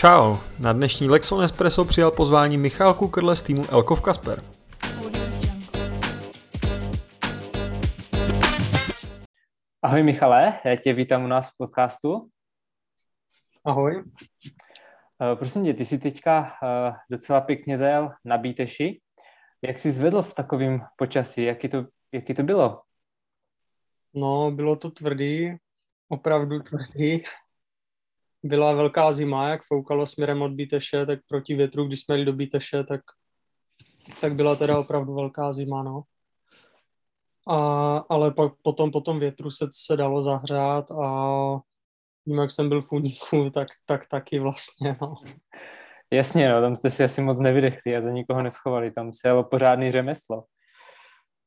Čau, na dnešní Lexon Espresso přijal pozvání Michal Kukrle z týmu Elkov Kasper. Ahoj Michale, já tě vítám u nás v podcastu. Ahoj. Uh, prosím tě, ty jsi teďka uh, docela pěkně zajel na Bíteši. Jak jsi zvedl v takovém počasí? Jaký to, jaký to bylo? No, bylo to tvrdý, opravdu tvrdý. Byla velká zima, jak foukalo směrem od Bíteše, tak proti větru, když jsme jeli do Bíteše, tak, tak byla teda opravdu velká zima, no. A, ale pak potom, po tom větru se, se dalo zahřát a tím, jak jsem byl v úniku, tak, tak taky vlastně, no. Jasně, no, tam jste si asi moc nevydechli a za nikoho neschovali, tam se jelo pořádný řemeslo.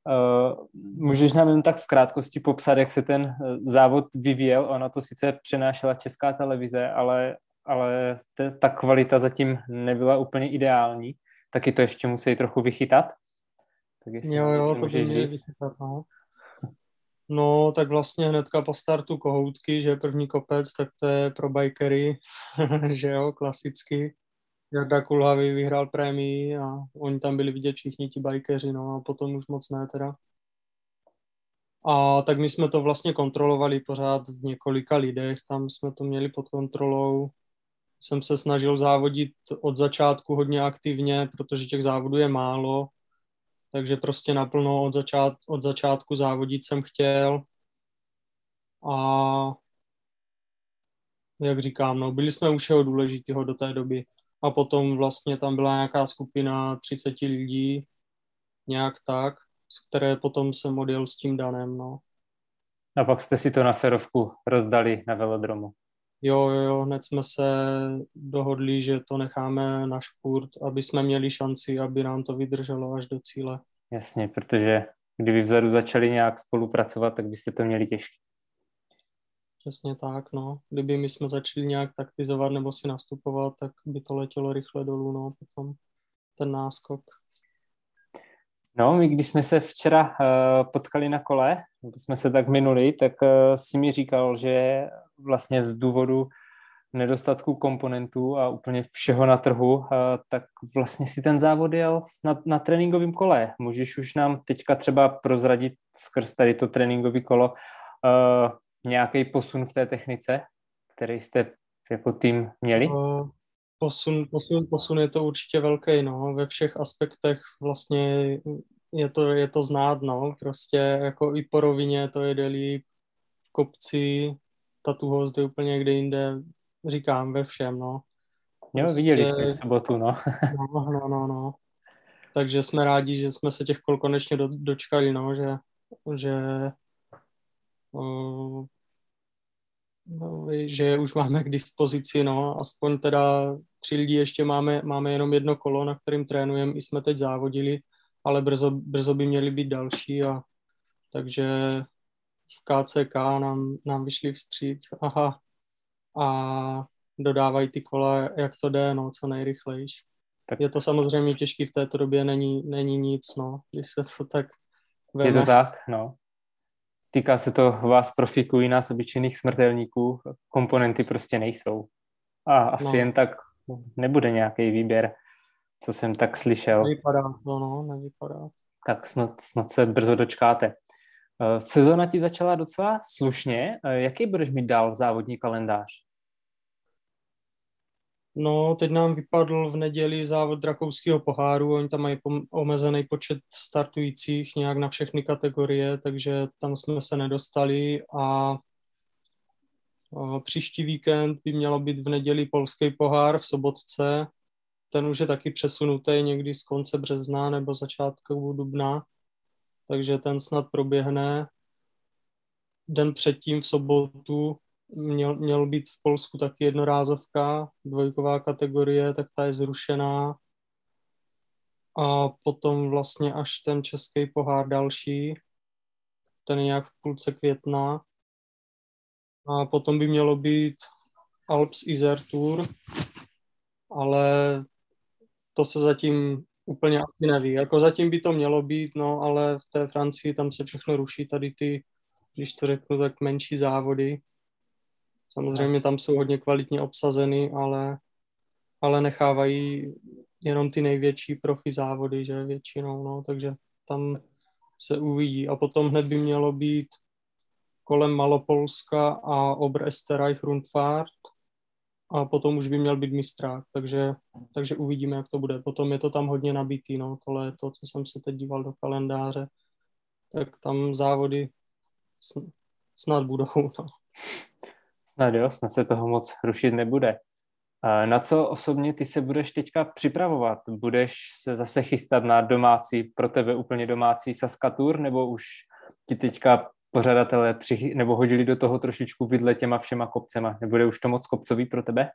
Uh, můžeš nám jen tak v krátkosti popsat, jak se ten eh, závod vyvíjel? Ona to sice přenášela česká televize, ale, ale te, ta kvalita zatím nebyla úplně ideální. Taky to ještě musí trochu vychytat. Tak jo, jo, to by měli vychytat, no. No, tak vlastně hnedka po startu kohoutky, že první kopec, tak to je pro bikery, že jo, klasicky. Jarda Kulhavý vyhrál prémii a oni tam byli vidět všichni ti bajkeři, no a potom už moc ne teda. A tak my jsme to vlastně kontrolovali pořád v několika lidech, tam jsme to měli pod kontrolou. Jsem se snažil závodit od začátku hodně aktivně, protože těch závodů je málo, takže prostě naplno od, začát, od začátku závodit jsem chtěl. A jak říkám, no, byli jsme u všeho důležitého do té doby a potom vlastně tam byla nějaká skupina 30 lidí, nějak tak, z které potom jsem odjel s tím Danem, no. A pak jste si to na ferovku rozdali na velodromu. Jo, jo, jo, hned jsme se dohodli, že to necháme na špurt, aby jsme měli šanci, aby nám to vydrželo až do cíle. Jasně, protože kdyby vzadu začali nějak spolupracovat, tak byste to měli těžké. Přesně tak, no. Kdyby my jsme začali nějak taktizovat nebo si nastupovat, tak by to letělo rychle dolů, no, potom ten náskok. No, my když jsme se včera uh, potkali na kole, nebo jsme se tak minuli, tak uh, si mi říkal, že vlastně z důvodu nedostatku komponentů a úplně všeho na trhu, uh, tak vlastně si ten závod jel na, na tréninkovém kole. Můžeš už nám teďka třeba prozradit skrz tady to tréninkové kolo, nějaký posun v té technice, který jste jako tým měli? Posun, posun, posun je to určitě velký, no, ve všech aspektech vlastně je to, je to znát, no, prostě jako i po rovině to jde líp, v kopci, ta tuhost je úplně někde jinde, říkám, ve všem, no. Jo, prostě, viděli jsme v sobotu, no. no, no, no, no. Takže jsme rádi, že jsme se těch kol konečně do, dočkali, no, že, že uh, že už máme k dispozici, no, aspoň teda tři lidi ještě máme, máme jenom jedno kolo, na kterým trénujeme, i jsme teď závodili, ale brzo, brzo by měly být další a takže v KCK nám, nám vyšli vstříc aha, a dodávají ty kola, jak to jde, no, co nejrychlejší. Tak. Je to samozřejmě těžký v této době, není, není nic, no, když se to tak veme. Je to tak, no. Týká se to vás profiků i nás obyčejných smrtelníků, komponenty prostě nejsou. A asi no. jen tak nebude nějaký výběr, co jsem tak slyšel. Nevypadá, no, no, nevypadá. Tak snad, snad se brzo dočkáte. Eh, sezona ti začala docela slušně. Eh, jaký budeš mít dál závodní kalendář? No, teď nám vypadl v neděli závod Rakouského poháru, oni tam mají omezený počet startujících nějak na všechny kategorie, takže tam jsme se nedostali. A příští víkend by mělo být v neděli polský pohár v Sobotce, ten už je taky přesunutý někdy z konce března nebo začátku dubna, takže ten snad proběhne. Den předtím v sobotu měl, měl být v Polsku taky jednorázovka, dvojková kategorie, tak ta je zrušená. A potom vlastně až ten český pohár další, ten je nějak v půlce května. A potom by mělo být Alps Isère Tour, ale to se zatím úplně asi neví. Jako zatím by to mělo být, no, ale v té Francii tam se všechno ruší, tady ty, když to řeknu, tak menší závody. Samozřejmě tam jsou hodně kvalitně obsazeny, ale ale nechávají jenom ty největší profi závody, že většinou, no, takže tam se uvidí. A potom hned by mělo být kolem Malopolska a Oberesterreich Rundfahrt a potom už by měl být mistrák, takže, takže uvidíme, jak to bude. Potom je to tam hodně nabitý, no, to léto, co jsem se teď díval do kalendáře, tak tam závody snad budou, no. Snad jo, snad se toho moc rušit nebude. Na co osobně ty se budeš teďka připravovat? Budeš se zase chystat na domácí, pro tebe úplně domácí Saskatur, nebo už ti teďka pořadatelé přichy, nebo hodili do toho trošičku vidle těma všema kopcema? Nebude už to moc kopcový pro tebe?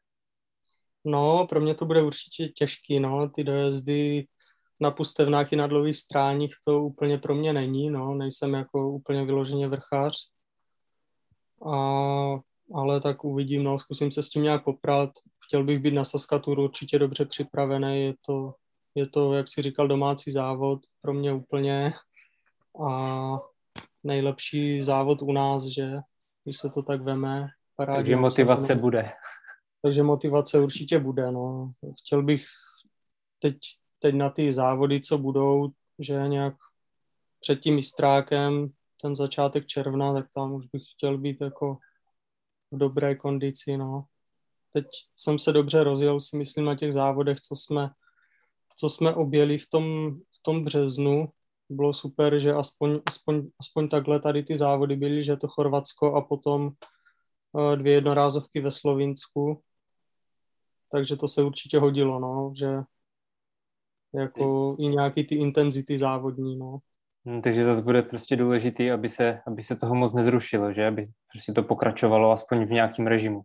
No, pro mě to bude určitě těžký, no, ty dojezdy na pustevnách i na dlouhých stráních to úplně pro mě není, no, nejsem jako úplně vyloženě vrchář. A, ale tak uvidím, no, zkusím se s tím nějak poprat. Chtěl bych být na Saskaturu určitě dobře připravený, je to, je to, jak si říkal, domácí závod pro mě úplně a nejlepší závod u nás, že když se to tak veme. Parádě, takže motivace to... bude. Takže motivace určitě bude, no. Chtěl bych teď, teď na ty závody, co budou, že nějak před tím mistrákem, ten začátek června, tak tam už bych chtěl být jako v dobré kondici, no. Teď jsem se dobře rozjel, si myslím, na těch závodech, co jsme, co jsme objeli v tom, v tom březnu, bylo super, že aspoň, aspoň, aspoň takhle tady ty závody byly, že to Chorvatsko a potom eh, dvě jednorázovky ve Slovinsku. Takže to se určitě hodilo, no, že jako i nějaký ty intenzity závodní, no. Hmm, takže zase bude prostě důležitý, aby se, aby se toho moc nezrušilo, že? Aby prostě to pokračovalo aspoň v nějakém režimu.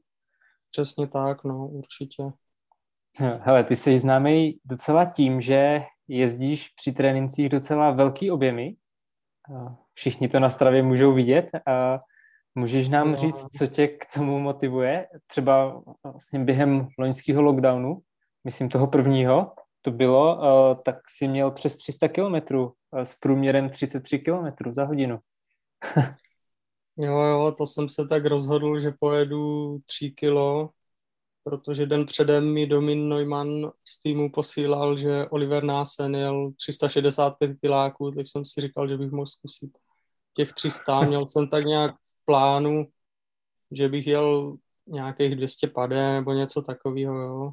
Přesně tak, no, určitě. Hele, ty jsi známý docela tím, že jezdíš při trénincích docela velký objemy. Všichni to na stravě můžou vidět. A můžeš nám no. říct, co tě k tomu motivuje? Třeba vlastně během loňského lockdownu, myslím toho prvního, to bylo, tak si měl přes 300 kilometrů s průměrem 33 kilometrů za hodinu. jo, jo, to jsem se tak rozhodl, že pojedu 3 kilo protože den předem mi Domin Neumann z týmu posílal, že Oliver Násen jel 365 kiláků, tak jsem si říkal, že bych mohl zkusit těch 300. Měl jsem tak nějak v plánu, že bych jel nějakých 200 padé nebo něco takového, jo.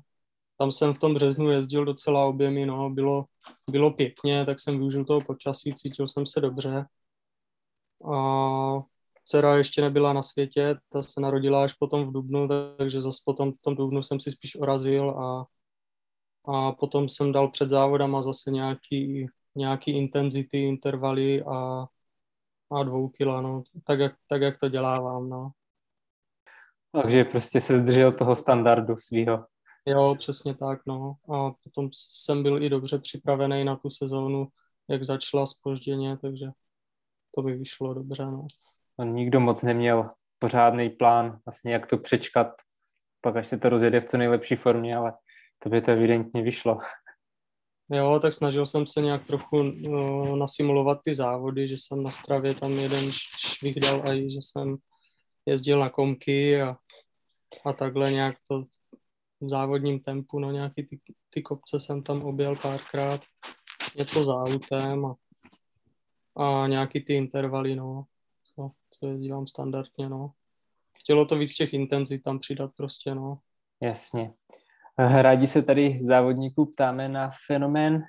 Tam jsem v tom březnu jezdil docela objemy, no, bylo, bylo pěkně, tak jsem využil toho počasí, cítil jsem se dobře. A dcera ještě nebyla na světě, ta se narodila až potom v Dubnu, takže zase potom v tom Dubnu jsem si spíš orazil a, a potom jsem dal před závodama zase nějaký, nějaký intenzity, intervaly a, a dvou kila, no, tak jak, tak jak to dělávám, no. Takže prostě se zdržel toho standardu svého. Jo, přesně tak, no. A potom jsem byl i dobře připravený na tu sezónu, jak začala spožděně, takže to by vyšlo dobře, no nikdo moc neměl pořádný plán, vlastně jak to přečkat, pak až se to rozjede v co nejlepší formě, ale to by to evidentně vyšlo. Jo, tak snažil jsem se nějak trochu no, nasimulovat ty závody, že jsem na stravě tam jeden švih dal a že jsem jezdil na komky a, a takhle nějak to v závodním tempu, no nějaký ty, ty kopce jsem tam objel párkrát, něco za autem a, a nějaký ty intervaly, no co, co jezdívám standardně, no. Chtělo to víc těch intenzit tam přidat prostě, no. Jasně. Rádi se tady závodníků ptáme na fenomén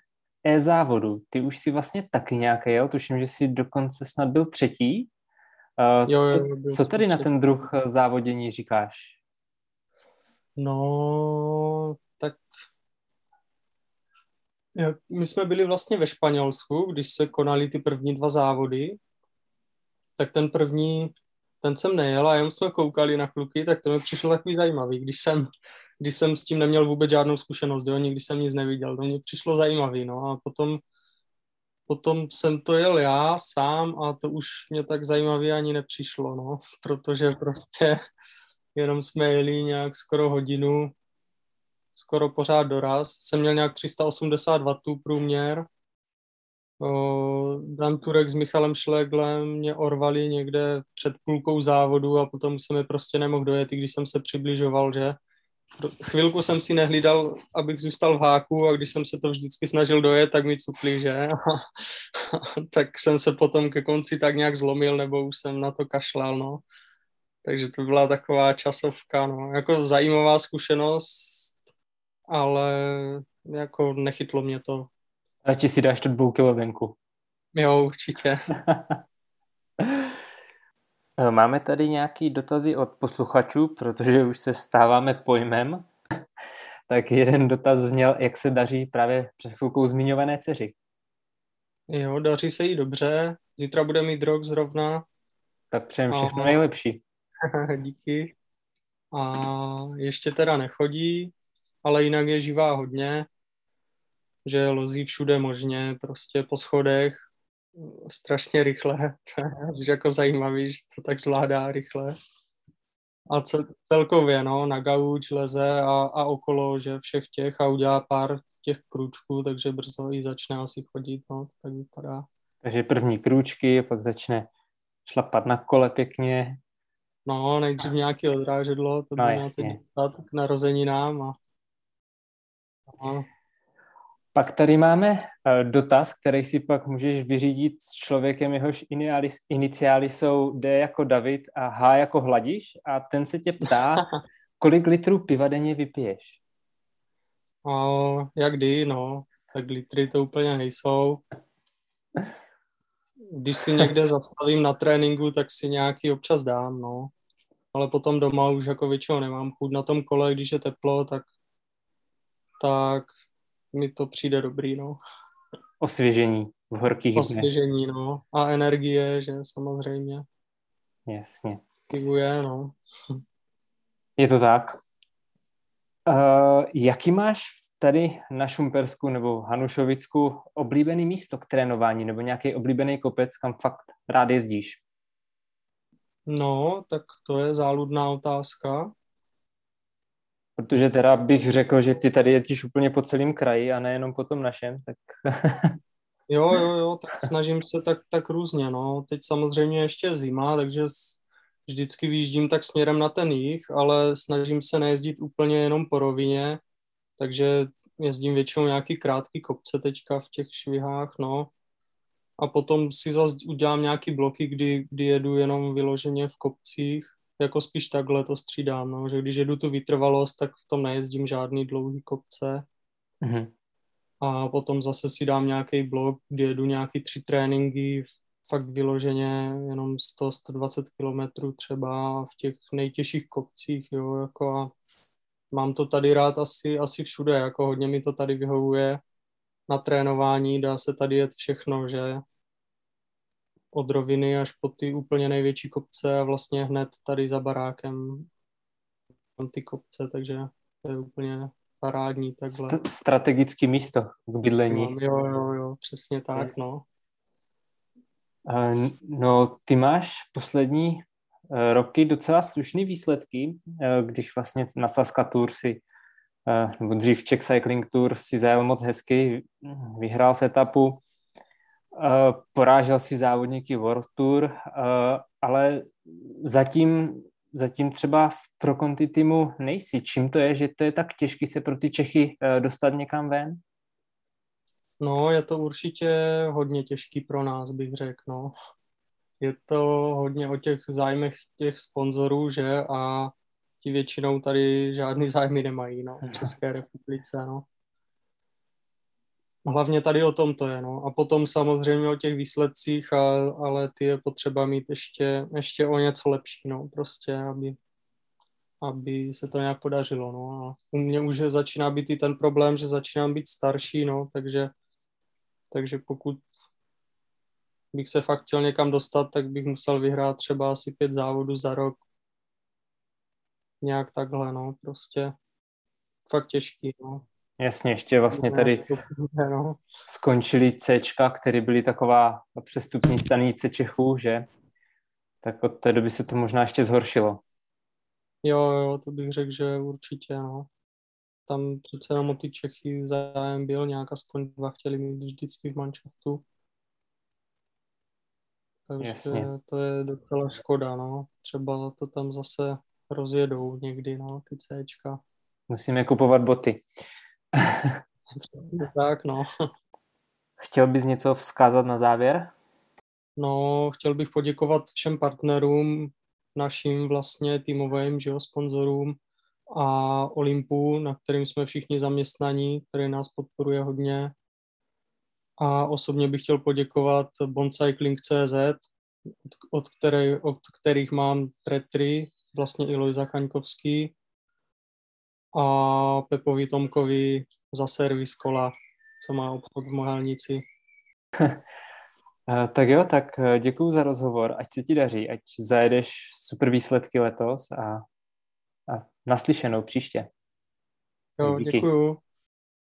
e-závodu. Ty už si vlastně taky nějaké, jo? Tuším, že jsi dokonce snad byl třetí. Uh, jo, jo, co, co tady na ten druh závodění říkáš? No, tak my jsme byli vlastně ve Španělsku, když se konaly ty první dva závody. Tak ten první, ten jsem nejel a jenom jsme koukali na kluky, tak to mi přišlo takový zajímavý, když jsem, když jsem s tím neměl vůbec žádnou zkušenost, jo, nikdy jsem nic neviděl, to mě přišlo zajímavý, no. A potom, potom jsem to jel já sám a to už mě tak zajímavě ani nepřišlo, no, protože prostě jenom jsme jeli nějak skoro hodinu, skoro pořád doraz, jsem měl nějak 380 W průměr, Dan Turek s Michalem Šleglem mě orvali někde před půlkou závodu a potom se mi prostě nemohl dojet, i když jsem se přibližoval, že. chvilku jsem si nehlídal, abych zůstal v háku a když jsem se to vždycky snažil dojet, tak mi cukli, že? tak jsem se potom ke konci tak nějak zlomil, nebo už jsem na to kašlal, no. Takže to byla taková časovka, no. Jako zajímavá zkušenost, ale jako nechytlo mě to. ti si dáš to dvou venku. Jo, určitě. Máme tady nějaký dotazy od posluchačů, protože už se stáváme pojmem. tak jeden dotaz zněl, jak se daří právě před chvilkou zmiňované dceři. Jo, daří se jí dobře. Zítra bude mít rok zrovna. Tak přejem všechno Aha. nejlepší. Díky. A ještě teda nechodí, ale jinak je živá hodně, že lozí všude možně, prostě po schodech, strašně rychle, to je jako zajímavý, že to tak zvládá rychle. A celkově, no, na gauč leze a, a okolo, že všech těch a udělá pár těch krůčků, takže brzo i začne asi chodit, no, tak vypadá. Takže první krůčky, pak začne šlapat na kole pěkně. No, nejdřív nějaký odrážedlo, to no, by měl k narozeninám a, a pak tady máme uh, dotaz, který si pak můžeš vyřídit s člověkem, jehož iniciály jsou D jako David a H jako Hladiš a ten se tě ptá, kolik litrů piva denně vypiješ? Uh, jak kdy, no. Tak litry to úplně nejsou. Když si někde zastavím na tréninku, tak si nějaký občas dám, no. Ale potom doma už jako většinou nemám chuť na tom kole, když je teplo, tak tak mi to přijde dobrý, no. Osvěžení v horkých Osvěžení, dne. no. A energie, že samozřejmě. Jasně. Kivuje, no. Je to tak. Uh, jaký máš tady na Šumpersku nebo Hanušovicku oblíbený místo k trénování nebo nějaký oblíbený kopec, kam fakt rád jezdíš? No, tak to je záludná otázka. Protože teda bych řekl, že ty tady jezdíš úplně po celém kraji a nejenom po tom našem, tak... jo, jo, jo, tak snažím se tak, tak různě, no. Teď samozřejmě ještě je zima, takže vždycky vyjíždím tak směrem na ten jich, ale snažím se nejezdit úplně jenom po rovině, takže jezdím většinou nějaký krátký kopce teďka v těch švihách, no. A potom si zase udělám nějaký bloky, kdy, kdy jedu jenom vyloženě v kopcích, jako spíš takhle to střídám, no, že když jedu tu vytrvalost, tak v tom nejezdím žádný dlouhý kopce. Mm-hmm. A potom zase si dám nějaký blok, kdy jedu nějaký tři tréninky, fakt vyloženě jenom 100-120 kilometrů třeba v těch nejtěžších kopcích, jo, jako a mám to tady rád asi, asi všude, jako hodně mi to tady vyhovuje na trénování, dá se tady jet všechno, že od roviny až po ty úplně největší kopce a vlastně hned tady za barákem tam ty kopce, takže to je úplně parádní takhle. St- strategické místo k bydlení. Jo, jo, jo, přesně tak, no. No, ty máš poslední roky docela slušné výsledky, e, když vlastně na Saska Tour si, e, nebo dřív Czech Cycling Tour si zajel moc hezky, vyhrál se etapu, Eh, porážel si závodníky World Tour, ale zatím, zatím třeba v pro Conti týmu nejsi. Čím to je, že to je tak těžký se pro ty Čechy dostat někam ven? No, je to určitě hodně těžký pro nás, bych řekl, no. Je to hodně o těch zájmech těch sponzorů, že, a ti většinou tady žádný zájmy nemají, no, v České republice, no. Hlavně tady o tom to je, no. A potom samozřejmě o těch výsledcích, a, ale ty je potřeba mít ještě, ještě o něco lepší, no, prostě, aby, aby se to nějak podařilo, no. A u mě už začíná být i ten problém, že začínám být starší, no, takže, takže pokud bych se fakt chtěl někam dostat, tak bych musel vyhrát třeba asi pět závodů za rok. Nějak takhle, no, prostě fakt těžký, no. Jasně, ještě vlastně tady skončili C, které byly taková přestupní stanice Čechů, že? Tak od té doby se to možná ještě zhoršilo. Jo, jo, to bych řekl, že určitě, no. Tam přece jenom o ty Čechy zájem byl, nějak aspoň dva chtěli mít vždycky v manšaftu. Takže Jasně. to je docela škoda, no. Třeba to tam zase rozjedou někdy, no, ty Cčka. Musíme kupovat boty. tak, no. Chtěl bys něco vzkázat na závěr? No, chtěl bych poděkovat všem partnerům, našim vlastně týmovým že jo, sponzorům a Olympu, na kterým jsme všichni zaměstnaní, který nás podporuje hodně. A osobně bych chtěl poděkovat Bondcycling.cz, od, od, který, od kterých mám tretry, vlastně i Lojza Kaňkovský a Pepovi Tomkovi za servis kola, co má obchod v Mohalnici. Eh, tak jo, tak eh, děkuji za rozhovor, ať se ti daří, ať zajedeš super výsledky letos a, a naslyšenou příště. Jo, Díky. děkuju.